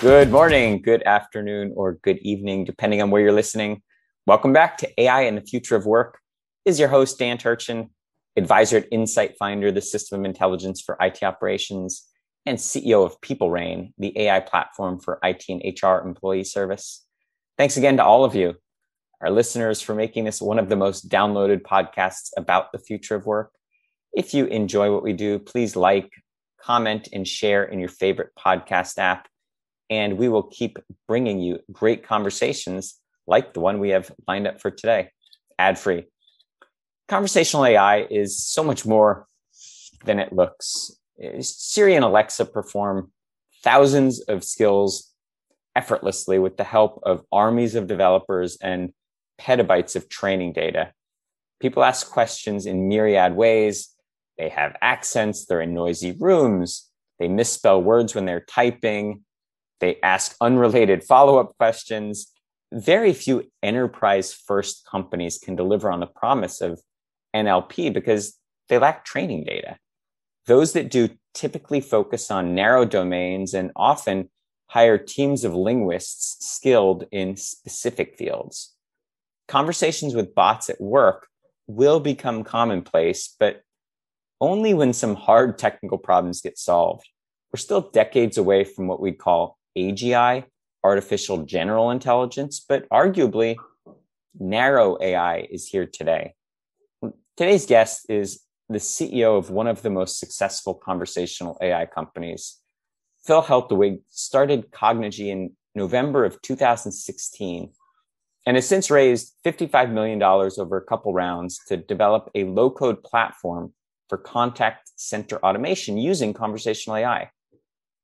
Good morning, good afternoon, or good evening, depending on where you're listening. Welcome back to AI and the Future of Work. This is your host, Dan Turchin, advisor at InsightFinder, the system of intelligence for IT operations, and CEO of PeopleReign, the AI platform for IT and HR employee service. Thanks again to all of you, our listeners, for making this one of the most downloaded podcasts about the future of work. If you enjoy what we do, please like, comment, and share in your favorite podcast app and we will keep bringing you great conversations like the one we have lined up for today, ad free. Conversational AI is so much more than it looks. Siri and Alexa perform thousands of skills effortlessly with the help of armies of developers and petabytes of training data. People ask questions in myriad ways. They have accents, they're in noisy rooms, they misspell words when they're typing, they ask unrelated follow up questions. Very few enterprise first companies can deliver on the promise of NLP because they lack training data. Those that do typically focus on narrow domains and often hire teams of linguists skilled in specific fields. Conversations with bots at work will become commonplace, but only when some hard technical problems get solved. We're still decades away from what we'd call AGI, artificial general intelligence, but arguably narrow AI is here today. Today's guest is the CEO of one of the most successful conversational AI companies. Phil Heltewig started Cognigy in November of 2016 and has since raised $55 million over a couple rounds to develop a low code platform for contact center automation using conversational AI.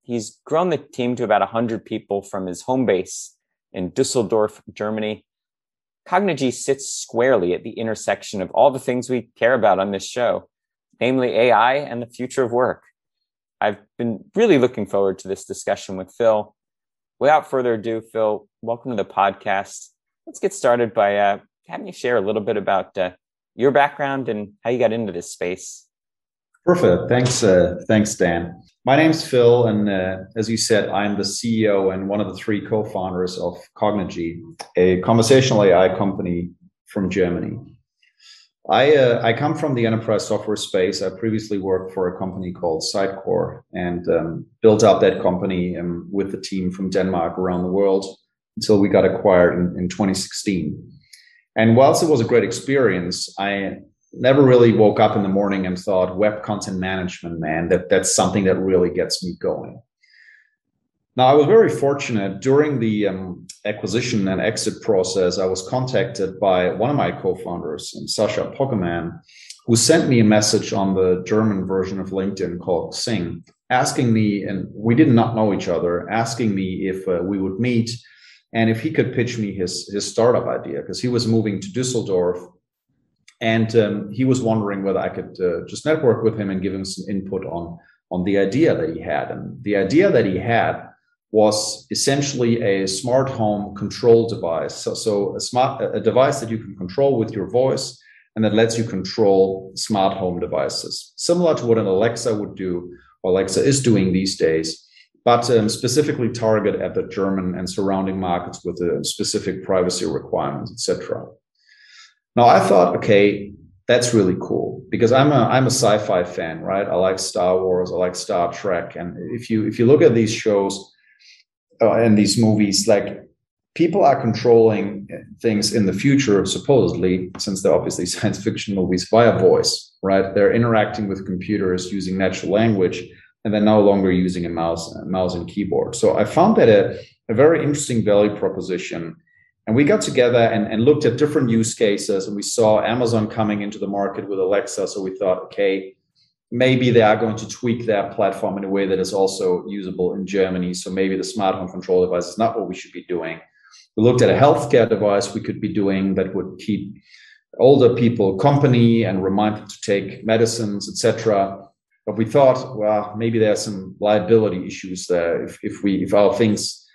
He's grown the team to about 100 people from his home base in Dusseldorf, Germany. Cognigy sits squarely at the intersection of all the things we care about on this show, namely AI and the future of work. I've been really looking forward to this discussion with Phil. Without further ado, Phil, welcome to the podcast. Let's get started by uh, having you share a little bit about uh, your background and how you got into this space. Perfect. Thanks, uh, thanks, Dan. My name's Phil, and uh, as you said, I'm the CEO and one of the three co-founders of Cognigy, a conversational AI company from Germany. I uh, I come from the enterprise software space. I previously worked for a company called Sitecore and um, built up that company um, with the team from Denmark around the world until we got acquired in, in 2016. And whilst it was a great experience, I never really woke up in the morning and thought web content management man that that's something that really gets me going. Now i was very fortunate during the um, acquisition and exit process i was contacted by one of my co-founders sascha poggemann who sent me a message on the german version of linkedin called XING asking me and we did not know each other asking me if uh, we would meet and if he could pitch me his his startup idea because he was moving to dusseldorf and um, he was wondering whether I could uh, just network with him and give him some input on on the idea that he had. And the idea that he had was essentially a smart home control device. So, so a smart a device that you can control with your voice and that lets you control smart home devices, similar to what an Alexa would do, or Alexa is doing these days, but um, specifically target at the German and surrounding markets with the specific privacy requirements, etc. Now I thought, okay, that's really cool because I'm a I'm a sci-fi fan, right? I like Star Wars, I like Star Trek, and if you if you look at these shows uh, and these movies, like people are controlling things in the future, supposedly, since they're obviously science fiction movies, via voice, right? They're interacting with computers using natural language, and they're no longer using a mouse, a mouse and keyboard. So I found that a, a very interesting value proposition and we got together and, and looked at different use cases, and we saw Amazon coming into the market with Alexa. So we thought, okay, maybe they are going to tweak their platform in a way that is also usable in Germany. So maybe the smart home control device is not what we should be doing. We looked at a healthcare device we could be doing that would keep older people company and remind them to take medicines, etc. But we thought, well, maybe there are some liability issues there if, if we if our things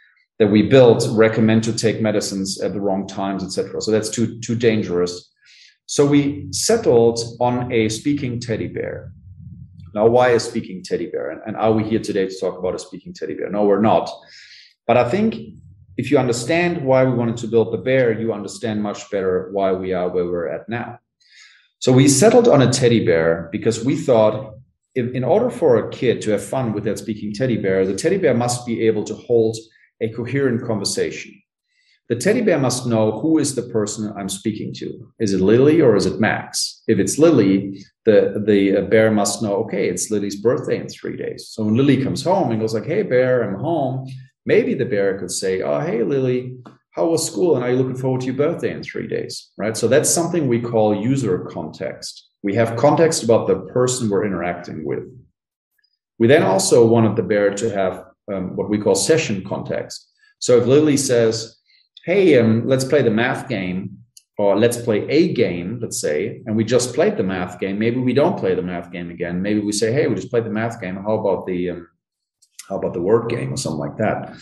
that we built recommend to take medicines at the wrong times, etc. So that's too too dangerous. So we settled on a speaking teddy bear. Now, why a speaking teddy bear? And, and are we here today to talk about a speaking teddy bear? No, we're not. But I think if you understand why we wanted to build the bear, you understand much better why we are where we're at now. So we settled on a teddy bear because we thought if, in order for a kid to have fun with that speaking teddy bear, the teddy bear must be able to hold a coherent conversation. The teddy bear must know who is the person I'm speaking to. Is it Lily or is it Max? If it's Lily, the, the uh, bear must know, okay, it's Lily's birthday in three days. So when Lily comes home and goes like, hey, bear, I'm home, maybe the bear could say, oh, hey, Lily, how was school? And are you looking forward to your birthday in three days? Right. So that's something we call user context. We have context about the person we're interacting with. We then also wanted the bear to have um, what we call session context. So if Lily says, hey, um, let's play the math game, or let's play a game, let's say, and we just played the math game, maybe we don't play the math game again. Maybe we say, hey, we just played the math game. How about the um, how about the word game or something like that?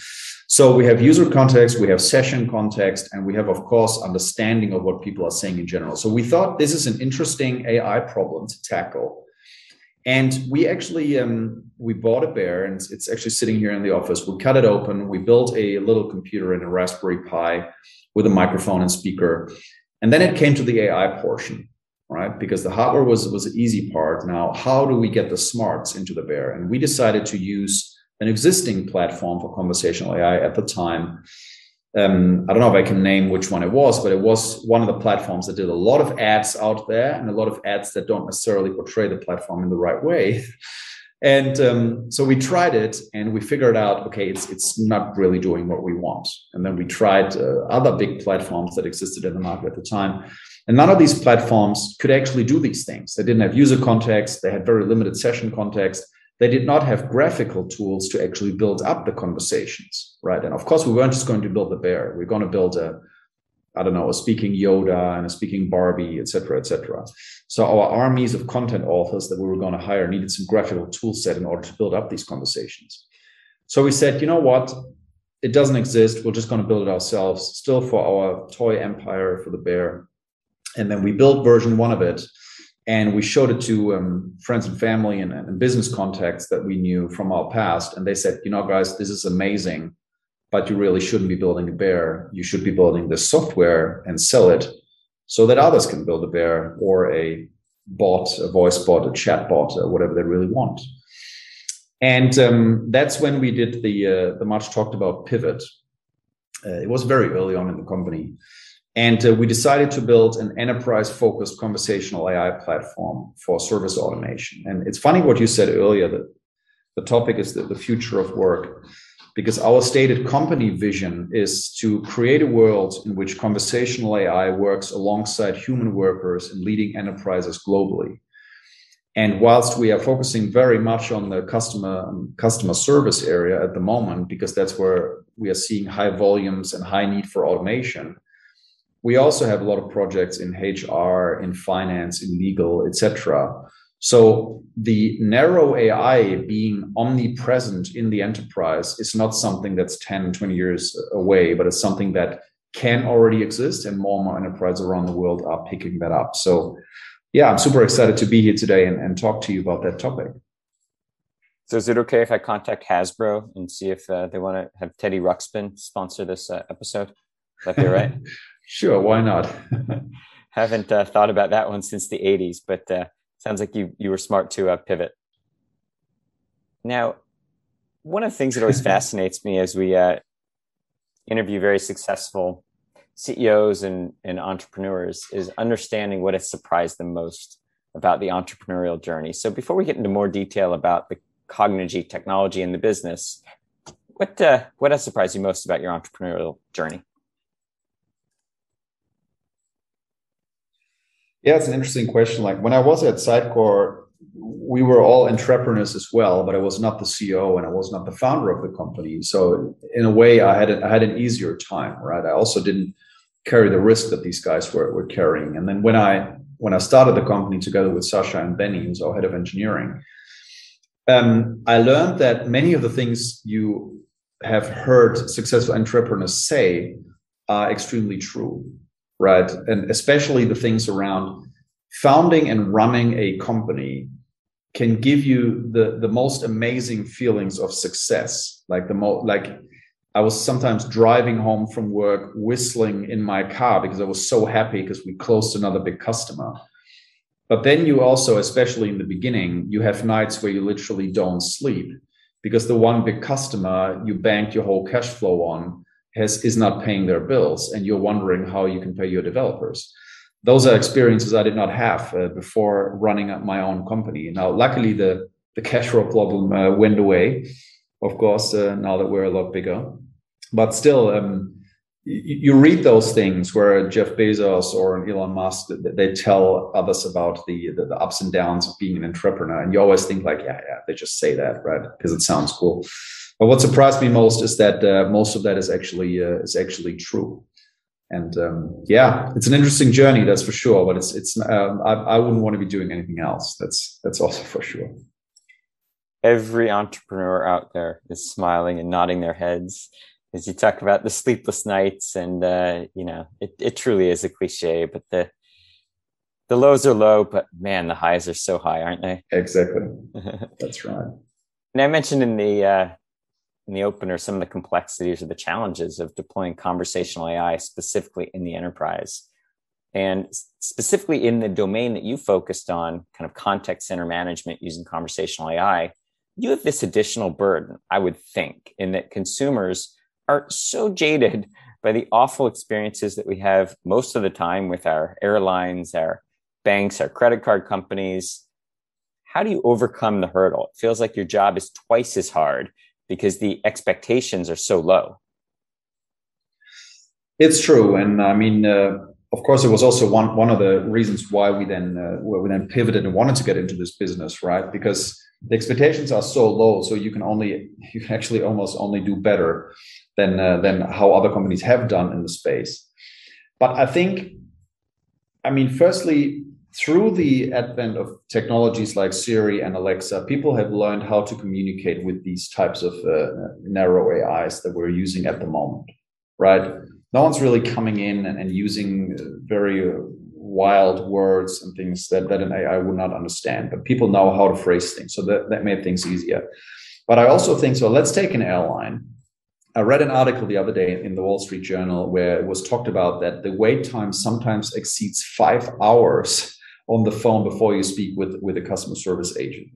So we have user context, we have session context, and we have, of course, understanding of what people are saying in general. So we thought this is an interesting AI problem to tackle. And we actually um, we bought a bear, and it's, actually sitting here in the office. We cut it open. We built a little computer in a Raspberry Pi with a microphone and speaker, and then it came to the AI portion, right? Because the hardware was was the easy part. Now, how do we get the smarts into the bear? And we decided to use an existing platform for conversational AI at the time. Um, I don't know if I can name which one it was, but it was one of the platforms that did a lot of ads out there and a lot of ads that don't necessarily portray the platform in the right way. And um, so we tried it and we figured out, okay, it's, it's not really doing what we want. And then we tried uh, other big platforms that existed in the market at the time. And none of these platforms could actually do these things. They didn't have user context. They had very limited session context they did not have graphical tools to actually build up the conversations, right? And of course, we weren't just going to build the bear. We're going to build a, I don't know, a speaking Yoda and a speaking Barbie, et cetera, et cetera. So our armies of content authors that we were going to hire needed some graphical tool set in order to build up these conversations. So we said, you know what? It doesn't exist. We're just going to build it ourselves, still for our toy empire for the bear. And then we built version one of it and we showed it to um, friends and family and, and, business contacts that we knew from our past. And they said you know guys this is amazing but you really shouldn't be building a bear. You should be building this software and sell it so that others can build a bear or a bot a voice bot a chat bot or whatever they really want. And um, that's when we did the uh, the much talked about pivot. Uh, it was very early on in the company and uh, we decided to build an enterprise focused conversational AI platform for service automation. And it's funny what you said earlier that the topic is the, the future of work, because our stated company vision is to create a world in which conversational AI works alongside human workers in leading enterprises globally. And whilst we are focusing very much on the customer customer service area at the moment, because that's where we are seeing high volumes and high need for automation, we also have a lot of projects in HR, in finance, in legal, etc. So the narrow AI being omnipresent in the enterprise is not something that's 10, 20 years away, but it's something that can already exist and more and more enterprises around the world are picking that up. So yeah, I'm super excited to be here today and, and talk to you about that topic. So is it okay if I contact Hasbro and see if uh, they want to have Teddy Ruxpin sponsor this uh, episode? Is that be right? Sure, why not? Haven't uh, thought about that one since the 80s, but uh, sounds like you you were smart to uh, pivot. Now, one of the things that always fascinates me as we uh, interview very successful CEOs and, and entrepreneurs is understanding what has surprised them most about the entrepreneurial journey. So before we get into more detail about the Cognigy technology and the business, what uh, what has surprised you most about your entrepreneurial journey? Yeah, it's an interesting question. Like when I was at Sitecore, we were all entrepreneurs as well, but I was not the CEO and I was not the founder of the company. So in a way, I had a, I had an easier time, right? I also didn't carry the risk that these guys were, were carrying. And then when I when I started the company together with Sascha and Benny, who's our head of engineering, um, I learned that many of the things you have heard successful entrepreneurs say are extremely true right? And especially the things around founding and running a company can give you the the most amazing feelings of success like the most like I was sometimes driving home from work whistling in my car because I was so happy because we closed another big customer. But then you also, especially in the beginning, you have nights where you literally don't sleep because the one big customer you banked your whole cash flow on has is not paying their bills and you're wondering how you can pay your developers those are experiences i did not have uh, before running my own company now luckily the the cash flow problem uh, went away of course uh, now that we're a lot bigger but still um, you, read those things where Jeff Bezos or Elon Musk they tell others about the, the, the ups and downs of being an entrepreneur, and you always think like, yeah, yeah, they just say that, right? Because it sounds cool. But what surprised me most is that uh, most of that is actually uh, is actually true. And um, yeah, it's an interesting journey, that's for sure. But it's it's um, I, I wouldn't want to be doing anything else. That's that's also for sure. Every entrepreneur out there is smiling and nodding their heads as you talk about the sleepless nights and uh, you know it, it truly is a cliche but the the lows are low but man the highs are so high aren't they exactly that's right and i mentioned in the uh, in the opener some of the complexities or the challenges of deploying conversational ai specifically in the enterprise and specifically in the domain that you focused on kind of contact center management using conversational ai you have this additional burden i would think in that consumers are so jaded by the awful experiences that we have most of the time with our airlines, our banks, our credit card companies. How do you overcome the hurdle? It feels like your job is twice as hard because the expectations are so low. It's true, and I mean, uh, of course, it was also one one of the reasons why we then uh, we then pivoted and wanted to get into this business, right? Because the expectations are so low, so you can only you can actually almost only do better than uh, than how other companies have done in the space. But I think, I mean, firstly, through the advent of technologies like Siri and Alexa, people have learned how to communicate with these types of uh, narrow AIs that we're using at the moment, right? No one's really coming in and, and using very wild words and things that, that an AI would not understand, but people know how to phrase things. So that, that made things easier. But I also think so. Let's take an airline I read an article the other day in the Wall Street Journal where it was talked about that the wait time sometimes exceeds five hours on the phone before you speak with, with a customer service agent.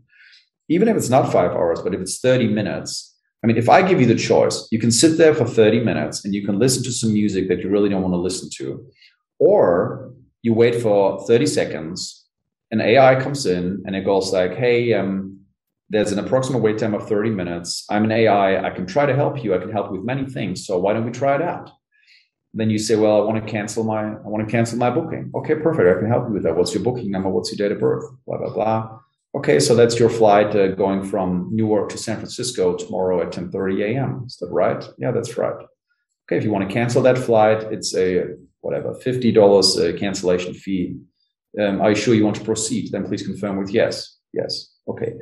Even if it's not five hours, but if it's 30 minutes, I mean, if I give you the choice, you can sit there for 30 minutes and you can listen to some music that you really don't want to listen to, or you wait for 30 seconds, an AI comes in and it goes like, hey, um, there's an approximate wait time of 30 minutes. I'm an AI. I can try to help you. I can help with many things. So why don't we try it out? Then you say, well, I want to cancel my, I want to cancel my booking. Okay, perfect. I can help you with that. What's your booking number? What's your date of birth? Blah, blah, blah. Okay, so that's your flight uh, going from Newark to San Francisco tomorrow at 10:30 a.m. Is that right? Yeah, that's right. Okay, if you want to cancel that flight, it's a whatever $50 uh, cancellation fee. Um, are you sure you want to proceed? Then please confirm with yes. Yes. Okay.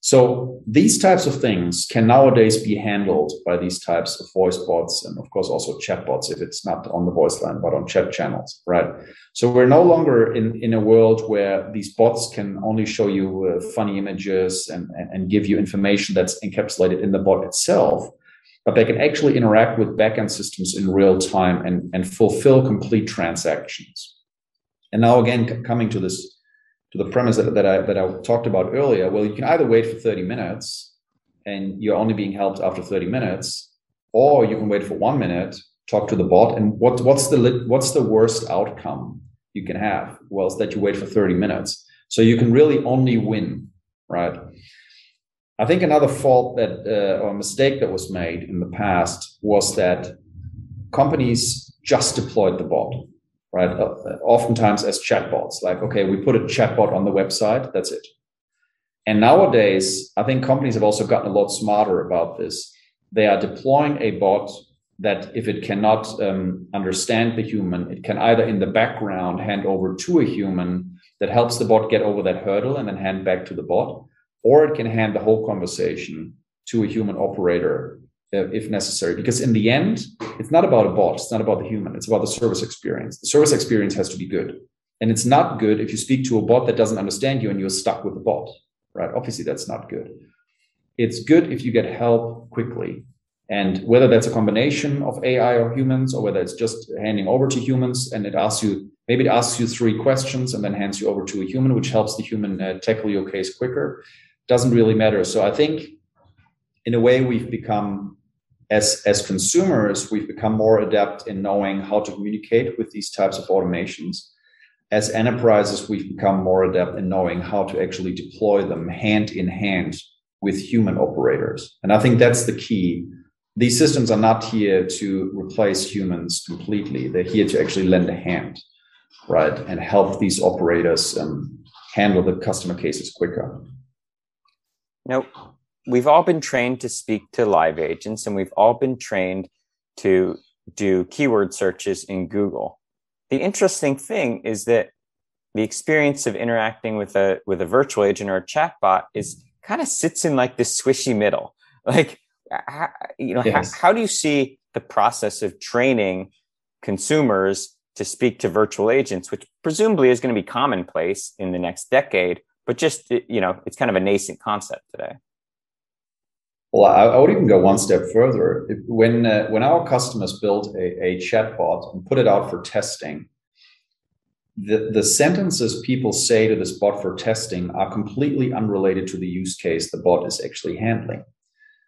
So these types of things can nowadays be handled by these types of voice bots and of course also chat bots if it's not on the voice line, but on chat channels, right? So we're no longer in, in a world where these bots can only show you uh, funny images and, and, and give you information that's encapsulated in the bot itself, but they can actually interact with backend systems in real time and, and fulfill complete transactions. And now again, coming to this to the premise that, that I that I talked about earlier, well, you can either wait for 30 minutes and you're only being helped after 30 minutes, or you can wait for one minute, talk to the bot, and what what's the what's the worst outcome you can have? Well, it's that you wait for 30 minutes. So you can really only win, right? I think another fault that uh, or mistake that was made in the past was that companies just deployed the bot right? Uh, oftentimes as chatbots, like, okay, we put a chatbot on the website, that's it. And nowadays, I think companies have also gotten a lot smarter about this. They are deploying a bot that, if it cannot um, understand the human, it can either in the background hand over to a human that helps the bot get over that hurdle and then hand back to the bot, or it can hand the whole conversation to a human operator uh, if necessary. Because in the end, it's not about a bot, it's not about the human, it's about the service experience. The service experience has to be good. And it's not good if you speak to a bot that doesn't understand you and you're stuck with the bot, right? Obviously, that's not good. It's good if you get help quickly. And whether that's a combination of AI or humans, or whether it's just handing over to humans and it asks you, maybe it asks you three questions and then hands you over to a human, which helps the human uh, tackle your case quicker, doesn't really matter. So I think in a way we've become as as consumers we've become more adept in knowing how to communicate with these types of automations as enterprises we've become more adept in knowing how to actually deploy them hand in hand with human operators and i think that's the key these systems are not here to replace humans completely. They're here to actually lend a hand, right, and help these operators um, handle the customer cases quicker. Now, we've all been trained to speak to live agents, and we've all been trained to do keyword searches in Google. The interesting thing is that the experience of interacting with a with a virtual agent or a chatbot is kind of sits in like this squishy middle. Like how, you know, yes. how, how do you see the process of training consumers to speak to virtual agents, which presumably is going to be commonplace in the next decade, but just you know, it's kind of a nascent concept today. Well, I, I would even go one step further. If, when uh, when our customers build a, a chatbot and put it out for testing, the, the sentences people say to this bot for testing are completely unrelated to the use case the bot is actually handling.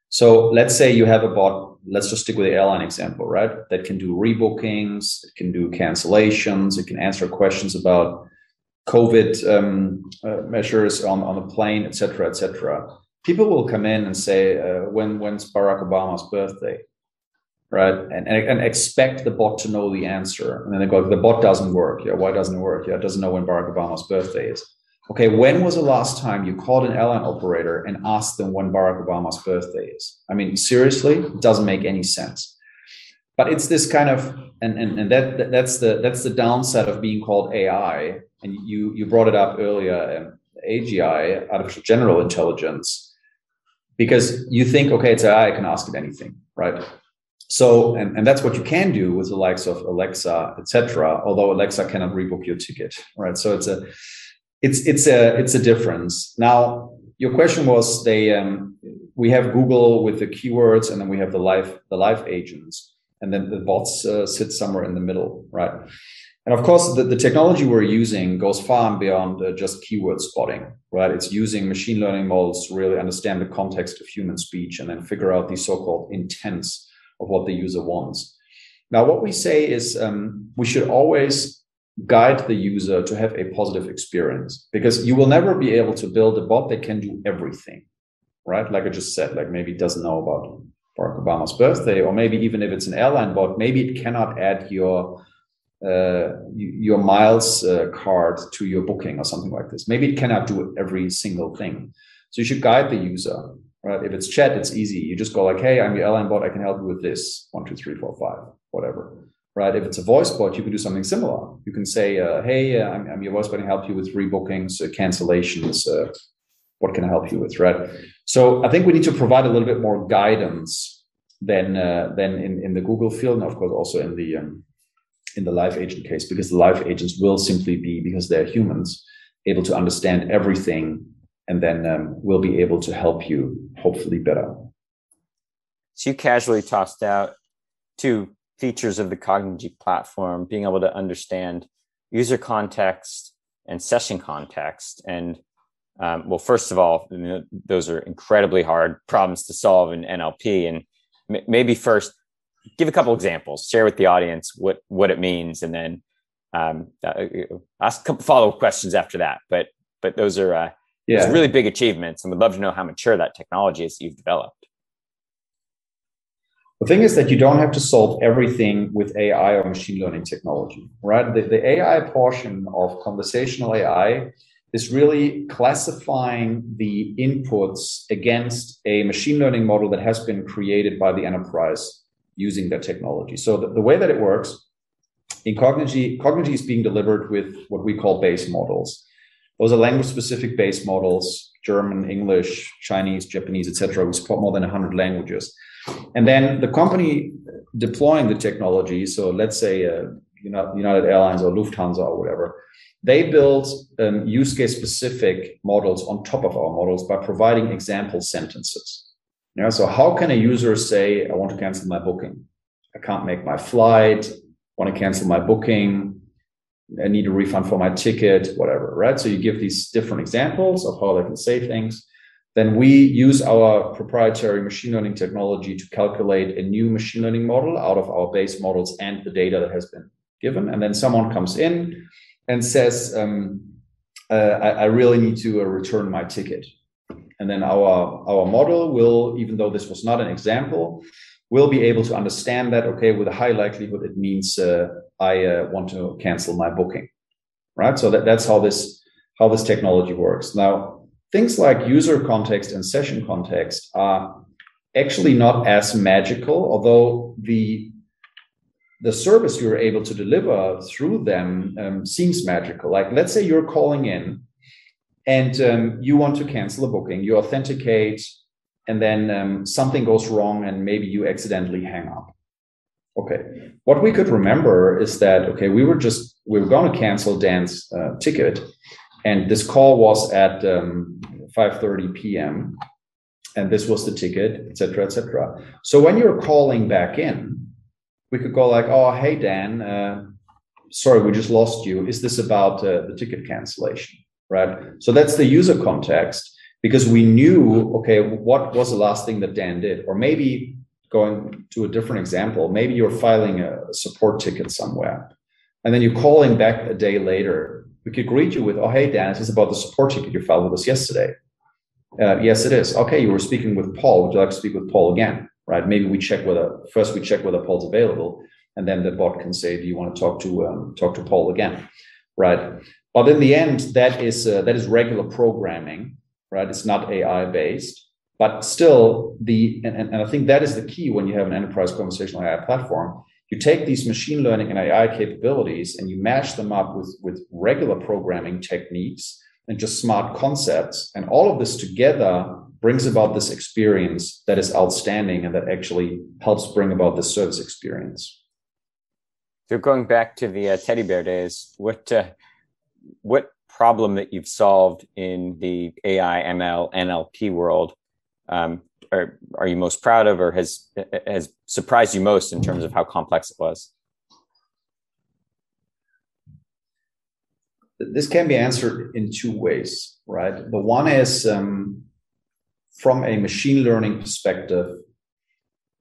So let's say you have a bot, let's just stick with the airline example, right? That can do rebookings, it can do cancellations, it can answer questions about COVID um, uh, measures on, on the plane, et cetera, et cetera. People will come in and say, uh, when when's Barack Obama's birthday? Right. And, and, and expect the bot to know the answer. And then they go, the bot doesn't work. Yeah, why doesn't it work? Yeah, it doesn't know when Barack Obama's birthday is okay, when was the last time you called an airline operator and asked them when Barack Obama's birthday is? I mean, seriously, it doesn't make any sense. But it's this kind of, and, and, and that, that's the that's the downside of being called AI. And you you brought it up earlier, um, AGI, artificial general intelligence, because you think, okay, it's AI, I can ask it anything, right? So, and, and that's what you can do with the likes of Alexa, etc. Although Alexa cannot rebook your ticket, right? So it's a it's it's a it's a difference. Now, your question was they um, we have Google with the keywords, and then we have the live the live agents, and then the bots uh, sit somewhere in the middle, right? And of course, the, the technology we're using goes far and beyond uh, just keyword spotting, right? It's using machine learning models to really understand the context of human speech and then figure out the so-called intents of what the user wants. Now, what we say is um, we should always guide the user to have a positive experience because you will never be able to build a bot that can do everything right like i just said like maybe it doesn't know about barack obama's birthday or maybe even if it's an airline bot maybe it cannot add your uh, your miles uh, card to your booking or something like this maybe it cannot do every single thing so you should guide the user right if it's chat it's easy you just go like hey i'm your airline bot i can help you with this one two three four five whatever right? If it's a voice bot, you can do something similar. You can say, uh, "Hey, uh, I'm, I'm, your voice bot. I help you with rebookings, uh, cancellations. Uh, what can I help you with?" Right. So I think we need to provide a little bit more guidance than than in, in the Google field, and of course also in the um, in the live agent case, because the live agents will simply be because they're humans able to understand everything, and then um, will be able to help you hopefully better. So you casually tossed out two features of the Cognigy platform, being able to understand user context and session context. And um, well, first of all, those are incredibly hard problems to solve in NLP. And maybe first, give a couple examples, share with the audience what what it means, and then um, uh, ask a couple follow up questions after that. But but those are uh, yeah. really big achievements, and we'd love to know how mature that technology is that you've developed. The thing is that you don't have to solve everything with AI or machine learning technology, right? The, the AI portion of conversational AI is really classifying the inputs against a machine learning model that has been created by the enterprise using that technology. So the, the way that it works in Cognigy, Cognigy is being delivered with what we call base models. Those are language specific base models, German, English, Chinese, Japanese, etc. We support more than 100 languages. And then the company deploying the technology, so let's say uh, United Airlines or Lufthansa or whatever, they build um, use case specific models on top of our models by providing example sentences. Yeah, so how can a user say, I want to cancel my booking? I can't make my flight, want to cancel my booking, I need a refund for my ticket, whatever, right? So you give these different examples of how they can say things. Then we use our proprietary machine learning technology to calculate a new machine learning model out of our base models and the data that has been given. And then someone comes in and says, um, uh, I, I, really need to uh, return my ticket. And then our, our model will, even though this was not an example, will be able to understand that, okay, with a high likelihood, it means uh, I uh, want to cancel my booking, right? So that, that's how this, how this technology works. Now, things like user context and session context are actually not as magical, although the the service you're able to deliver through them um, seems magical. Like, let's say you're calling in and um, you want to cancel a booking, you authenticate, and then um, something goes wrong, and maybe you accidentally hang up. Okay, what we could remember is that okay, we were just we were going to cancel Dan's uh, ticket, and this call was at 5:30 um, p.m. and this was the ticket, etc., etc. So when you're calling back in, we could go like, "Oh, hey Dan, uh, sorry, we just lost you. Is this about uh, the ticket cancellation?" Right? So that's the user context because we knew, okay, what was the last thing that Dan did? Or maybe going to a different example, maybe you're filing a support ticket somewhere and then you're calling back a day later. We could greet you with, oh, hey, Dan, this is about the support ticket you filed with us yesterday? Uh, yes, it is. Okay, you were speaking with Paul. Would you like to speak with Paul again? Right? Maybe we check whether first we check whether Paul's available, and then the bot can say, do you want to talk to um, talk to Paul again? Right? But in the end, that is uh, that is regular programming, right? It's not AI based, but still the and, and I think that is the key when you have an enterprise conversational AI platform. You take these machine learning and AI capabilities and you match them up with with regular programming techniques and just smart concepts, and all of this together brings about this experience that is outstanding and that actually helps bring about the service experience. So going back to the uh, teddy bear days, what uh, what problem that you've solved in the AI, ML, NLP world um, are, are you most proud of, or has has surprised you most in terms of how complex it was? This can be answered in two ways, right? The one is um, from a machine learning perspective,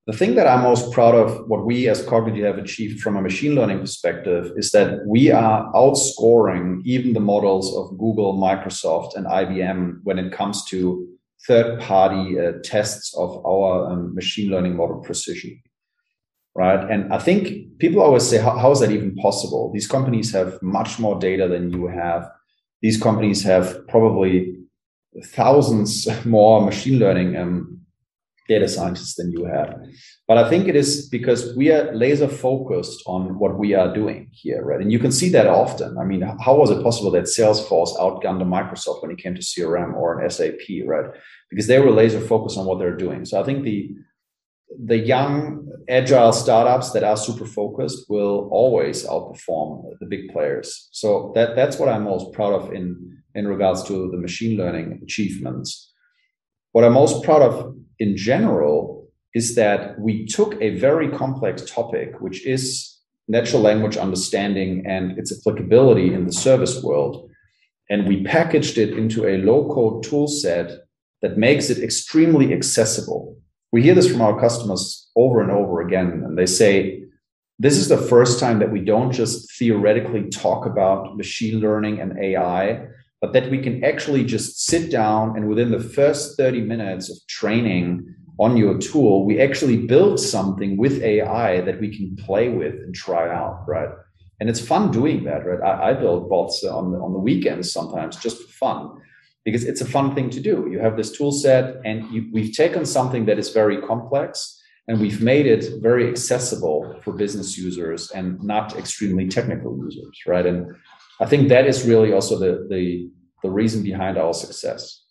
the thing that I'm most proud of, what we as Cognigy have achieved from a machine learning perspective, is that we are outscoring even the models of Google, Microsoft, and IBM when it comes to third party uh, tests of our um, machine learning model precision. Right. And I think people always say, how, how is that even possible? These companies have much more data than you have. These companies have probably thousands more machine learning um, data scientists than you have. But I think it is because we are laser focused on what we are doing here, right? And you can see that often. I mean, how was it possible that Salesforce outgunned Microsoft when it came to CRM or an SAP, right? Because they were laser focused on what they're doing. So I think the the young agile startups that are super focused will always outperform the big players. So that that's what I'm most proud of in in regards to the machine learning achievements. What I'm most proud of in general is that we took a very complex topic, which is natural language understanding and its applicability in the service world, and we packaged it into a low code tool set that makes it extremely accessible. We hear this from our customers over and over again, and they say, this is the first time that we don't just theoretically talk about machine learning and AI, but that we can actually just sit down and within the first 30 minutes of training on your tool, we actually build something with AI that we can play with and try out, right? And it's fun doing that, right? I, I build bots on the, on the weekends sometimes just for fun because it's a fun thing to do. You have this tool set and you, we've taken something that is very complex and we've made it very accessible for business users and not extremely technical users, right? And I think that is really also the the the reason behind our success.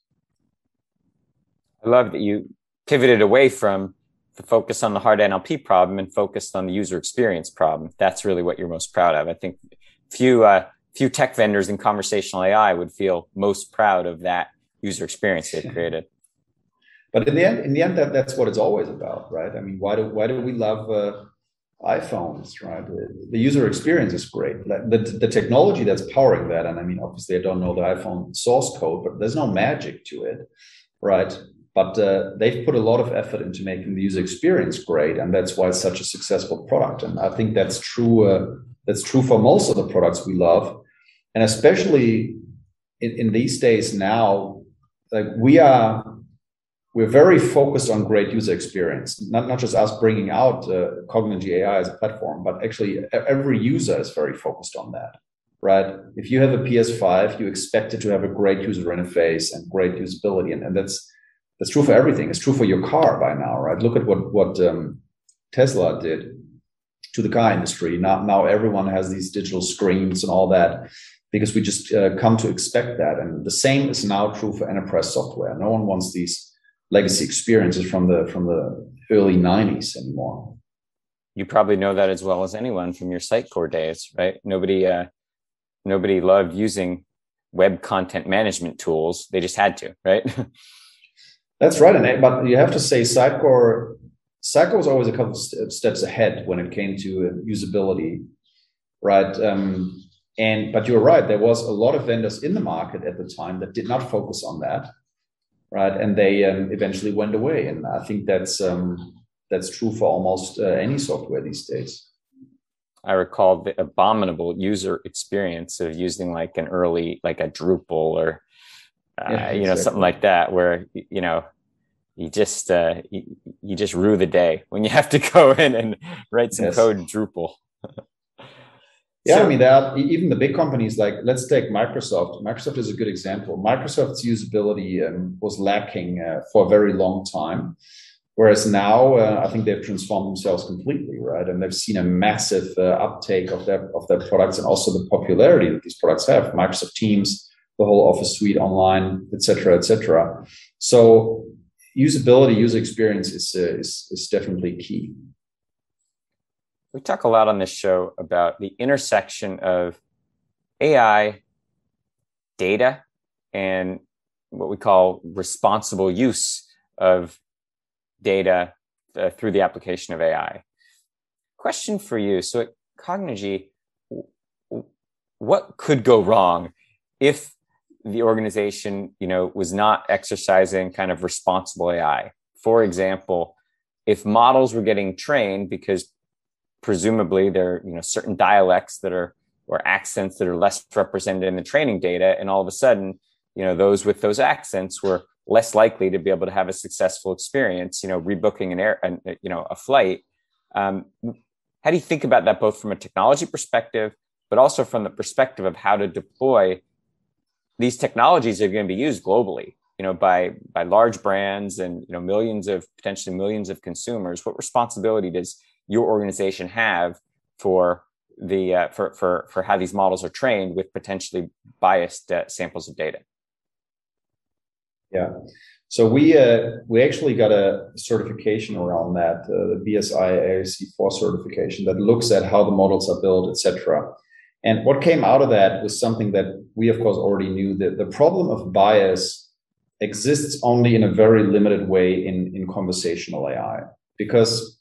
I love that you pivoted away from the focus on the hard NLP problem and focused on the user experience problem. That's really what you're most proud of. I think few uh, few tech vendors in conversational AI would feel most proud of that user experience they've created. but in the end, in the end, that, that's what it's always about, right? I mean, why do why do we love uh, iPhones, right? The user experience is great. The, the technology that's powering that, and I mean, obviously, I don't know the iPhone source code, but there's no magic to it, right? But uh, they've put a lot of effort into making the user experience great, and that's why it's such a successful product. And I think that's true. Uh, that's true for most of the products we love, and especially in, in these days now, like we are we're very focused on great user experience, not, not just us bringing out uh, Cognigy AI as a platform, but actually every user is very focused on that, right? If you have a PS5, you expect it to have a great user interface and great usability. And, and that's, that's true for everything. It's true for your car by now, right? Look at what, what um, Tesla did to the car industry. Now, now everyone has these digital screens and all that because we just uh, come to expect that. And the same is now true for enterprise software. No one wants these legacy experiences from the from the early 90s anymore. You probably know that as well as anyone from your sitecore days right? Nobody uh, nobody loved using web content management tools. They just had to right? That's right. And but you have to say sitecore sitecore was always a couple of steps ahead when it came to usability right? Um, and but you're right there was a lot of vendors in the market at the time that did not focus on that right? And they um, eventually went away. And I think that's um, that's true for almost uh, any software these days. I recall the abominable user experience of using like an early, like a Drupal or uh, yeah, you know something like that, where you know you just uh, you, you, just rue the day when you have to go in and write some yes. code in Drupal. Yeah, mean, that even the big companies like let's take Microsoft. Microsoft is a good example. Microsoft's usability um, was lacking uh, for a very long time, whereas now uh, I think they've transformed themselves completely, right? And they've seen a massive uh, uptake of their of their products and also the popularity that these products have. Microsoft Teams, the whole Office suite online, etc., etc. So usability, user experience is, uh, is is definitely key we talk a lot on this show about the intersection of AI, data, and what we call responsible use of data uh, through the application of AI. Question for you. So at Cognigy, what could go wrong if the organization, you know, was not exercising kind of responsible AI? For example, if models were getting trained because presumably there are you know certain dialects that are or accents that are less represented in the training data and all of a sudden you know those with those accents were less likely to be able to have a successful experience you know rebooking an air an, you know a flight. Um, how do you think about that both from a technology perspective but also from the perspective of how to deploy these technologies are going to be used globally you know by by large brands and you know millions of potentially millions of consumers? What responsibility does your organization have for the uh, for for for how these models are trained with potentially biased uh, samples of data? Yeah. So we uh, we actually got a certification around that uh, the bsi AIC4 certification that looks at how the models are built etc and what came out of that was something that we of course already knew that the problem of bias exists only in a very limited way in in conversational ai because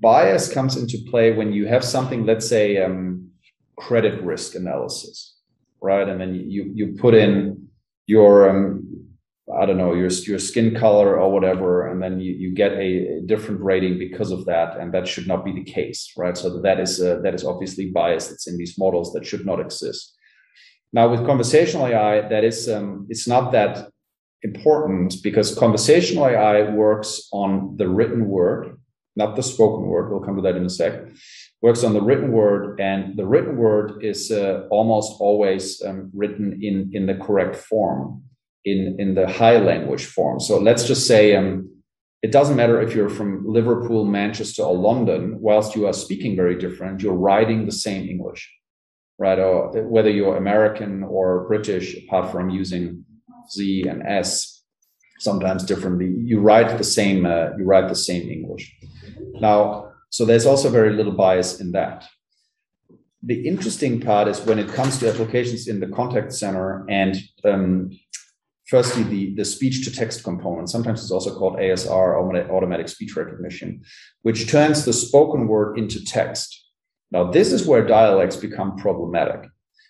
bias comes into play when you have something, let's say, um, credit risk analysis, right? And then you you put in your um, I don't know your your skin color or whatever, and then you, you get a, a, different rating because of that, and that should not be the case, right? So that is uh, that is obviously bias that's in these models that should not exist. Now with conversational AI, that is um, it's not that important because conversational AI works on the written word not the spoken word. We'll come to that in a sec. Works on the written word, and the written word is uh, almost always um, written in in the correct form, in in the high language form. So let's just say um, it doesn't matter if you're from Liverpool, Manchester, or London. Whilst you are speaking very different, you're writing the same English, right? Or whether you're American or British, apart from using Z and S sometimes differently, you write the same. Uh, you write the same English. Now, so there's also very little bias in that. The interesting part is when it comes to applications in the contact center and um, firstly the, the speech to text component. Sometimes it's also called ASR, automatic speech recognition, which turns the spoken word into text. Now, this is where dialects become problematic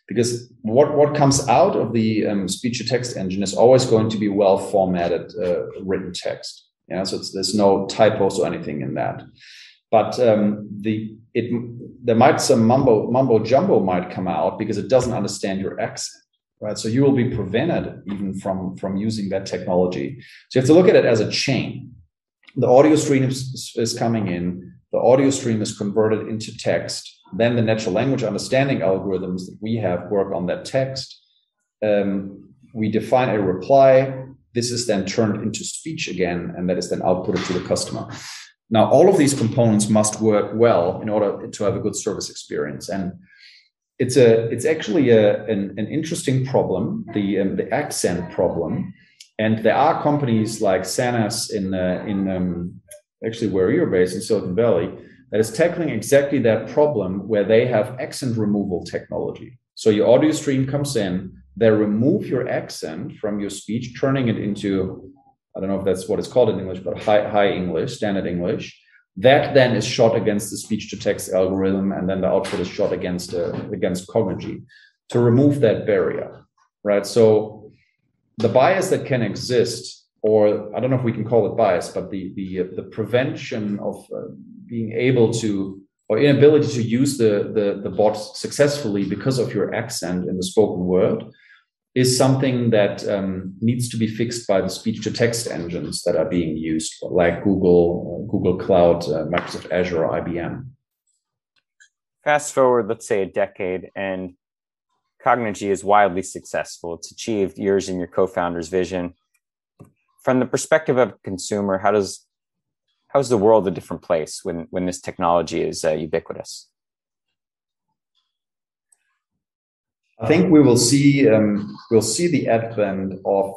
because what, what comes out of the um, speech to text engine is always going to be well formatted uh, written text. Yeah, so there's no typos or anything in that. But um, the it there might some mumbo mumbo jumbo might come out because it doesn't understand your accent right? So you will be prevented even from, from using that technology. So you have to look at it as a chain. The audio stream is, is coming in, the audio stream is converted into text. Then the natural language understanding algorithms that we have work on that text. Um, we define a reply. This is then turned into speech again, and that is then outputted to the customer. Now, all of these components must work well in order to have a good service experience. And it's a it's actually a, an, an interesting problem, the um, the accent problem, and there are companies like Sanas in uh, in um, actually where you're based in Silicon Valley that is tackling exactly that problem where they have accent removal technology. So your audio stream comes in, they remove your accent from your speech, turning it into I don't know if that's what it's called in English, but high high English, standard English that then is shot against the speech to text algorithm, and then the output is shot against uh, against Cognigy to remove that barrier, right? So the bias that can exist, or I don't know if we can call it bias, but the the uh, the prevention of uh, being able to or inability to use the, the the bot successfully because of your accent in the spoken word is something that um, needs to be fixed by the speech to text engines that are being used, like Google, uh, Google Cloud, uh, Microsoft Azure, IBM. Fast forward, let's say a decade, and Cognigy is wildly successful. It's achieved yours and your co-founder's vision. From the perspective of consumer, how does how is the world a different place when when this technology is uh, ubiquitous? I think we will see um, we'll see the advent of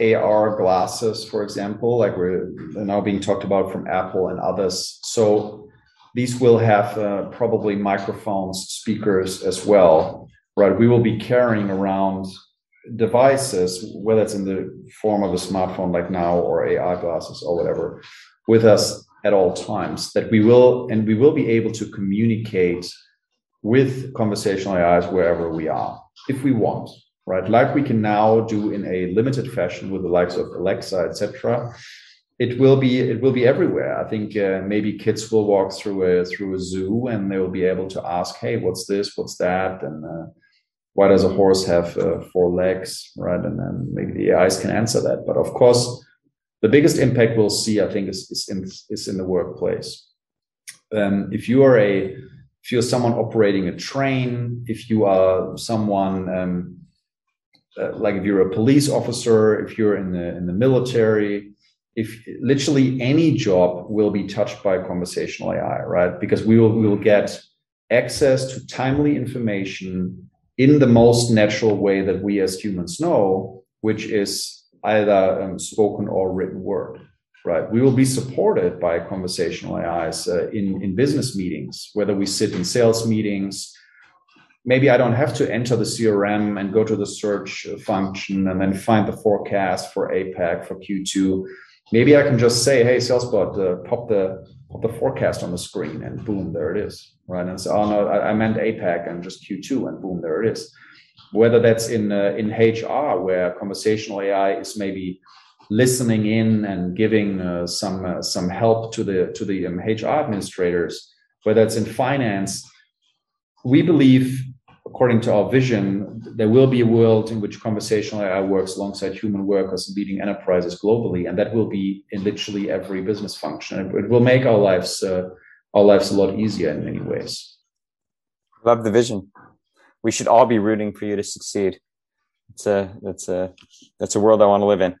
AR glasses, for example, like we're now being talked about from Apple and others. So these will have uh, probably microphones, speakers as well, right? We will be carrying around devices, whether it's in the form of a smartphone like now or AR glasses or whatever, with us at all times. That we will and we will be able to communicate with conversational AIs wherever we are, if we want, right? Like we can now do in a limited fashion with the likes of Alexa, etc. It will be it will be everywhere. I think uh, maybe kids will walk through a through a zoo and they will be able to ask, "Hey, what's this? What's that?" and uh, why does a horse have uh, four legs, right? And then maybe the AIs can answer that. But of course, the biggest impact we'll see, I think, is is in is in the workplace. Um, if you are a if you're someone operating a train, if you are someone um, uh, like if you're a police officer, if you're in the in the military, if literally any job will be touched by conversational AI, right? Because we will we will get access to timely information in the most natural way that we as humans know, which is either um, spoken or written word right? We will be supported by conversational AIs uh, in, in business meetings, whether we sit in sales meetings. Maybe I don't have to enter the CRM and go to the search function and then find the forecast for APAC for Q2. Maybe I can just say, "Hey, SalesBot, uh, pop the pop the forecast on the screen," and boom, there it is, right? And so, oh no, I, I meant APAC and just Q2, and boom, there it is. Whether that's in uh, in HR, where conversational AI is maybe listening in and giving uh, some uh, some help to the to the um, HR administrators, whether it's in finance. We believe, according to our vision, there will be a world in which conversational AI works alongside human workers leading enterprises globally, and that will be in literally every business function. It will make our lives uh, our lives a lot easier in many ways. Love the vision. We should all be rooting for you to succeed. It's a that's a that's a world I want to live in.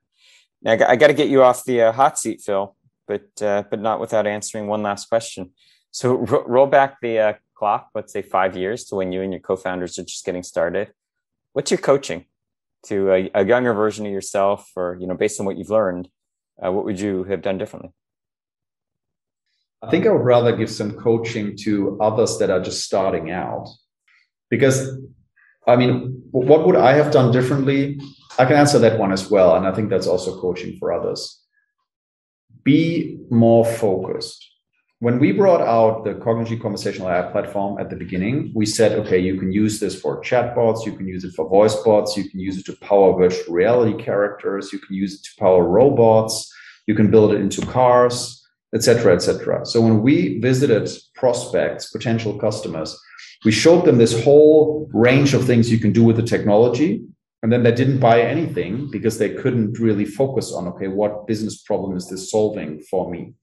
Now, I got, to get you off the uh, hot seat, Phil, but uh, but not without answering one last question. So ro- roll back the uh, clock, let's say five years to when you and your co-founders are just getting started. What's your coaching to a, a younger version of yourself, or you know, based on what you've learned, uh, what would you have done differently? I think I would rather give some coaching to others that are just starting out, because I mean, what would I have done differently? I can answer that one as well. And I think that's also coaching for others. Be more focused. When we brought out the Cognigy conversational AI platform at the beginning, we said, okay, you can use this for chatbots, you can use it for voice bots, you can use it to power virtual reality characters, you can use it to power robots, you can build it into cars, etc., etc. So when we visited prospects, potential customers, we showed them this whole range of things you can do with the technology and then they didn't buy anything because they couldn't really focus on okay what business problem is this solving for me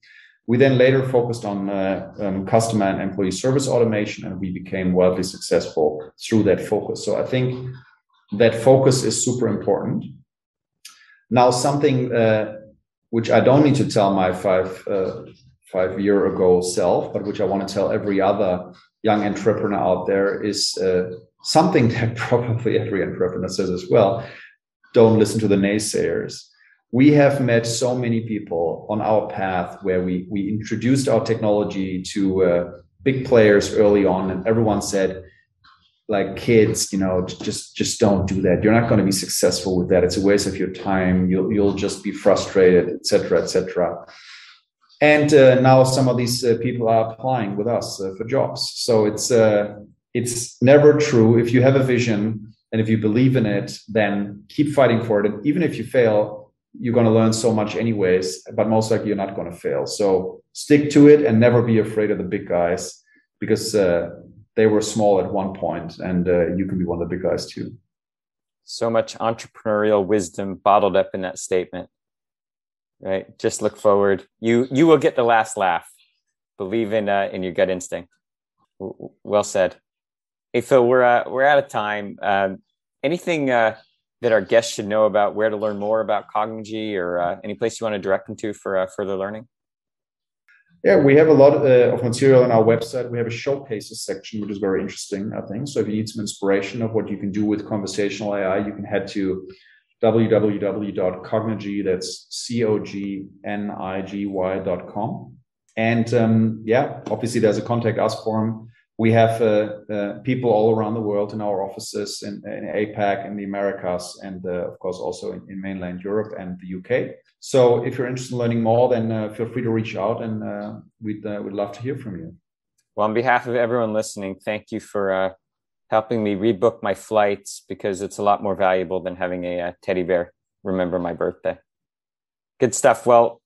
we then later focused on uh, um, customer and employee service automation and we became wildly successful through that focus. So i think that focus is super important. Now something uh, which i don't need to tell my five uh, five year ago self but which i want to tell every other young entrepreneur out there is uh, something that probably every entrepreneur says as well don't listen to the naysayers we have met so many people on our path where we we introduced our technology to uh, big players early on and everyone said like kids you know just just don't do that. You're not going to be successful with that. It's a waste of your time. You'll you'll just be frustrated etc etc and uh, now some of these uh, people are applying with us uh, for jobs. So it's uh, it's never true. If you have a vision and if you believe in it, then keep fighting for it. And even if you fail, you're going to learn so much anyways, but most likely you're not going to fail. So stick to it and never be afraid of the big guys because uh, they were small at one point and uh, you can be one of the big guys too. So much entrepreneurial wisdom bottled up in that statement. Right? Just look forward. You you will get the last laugh. Believe in uh, in your gut instinct. Well said. Hey Phil, we're uh, we're out of time. Um, anything uh, that our guests should know about where to learn more about Cognigy, or uh, any place you want to direct them to for uh, further learning? Yeah, we have a lot uh, of material on our website. We have a showcases section, which is very interesting, I think. So if you need some inspiration of what you can do with conversational AI, you can head to www.cognigy, that's C-O-G-N-I-G-Y.com. And um, yeah, obviously there's a contact us form we have uh, uh, people all around the world in our offices in, in APAC, in the Americas, and uh, of course also in, in, mainland Europe and the UK. So if you're interested in learning more, then feel free to reach out, and we'd we'd love to hear from you. Well, on behalf of everyone listening, thank you for helping me rebook my flights because it's a lot more valuable than having a teddy bear remember my birthday. Good stuff. Well,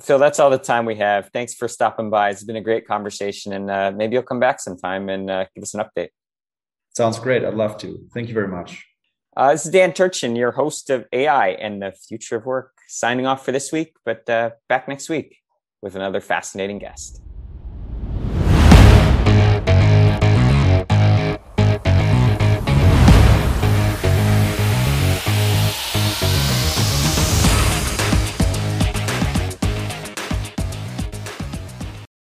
Phil, that's all the time we have. Thanks for stopping by. It's been a great conversation, and uh, maybe you'll come back sometime and uh, give us an update. Sounds great. I'd love to. Thank you very much. Uh, this is Dan Turchin, your host of AI and the Future of Work, signing off for this week, but uh, back next week with another fascinating guest.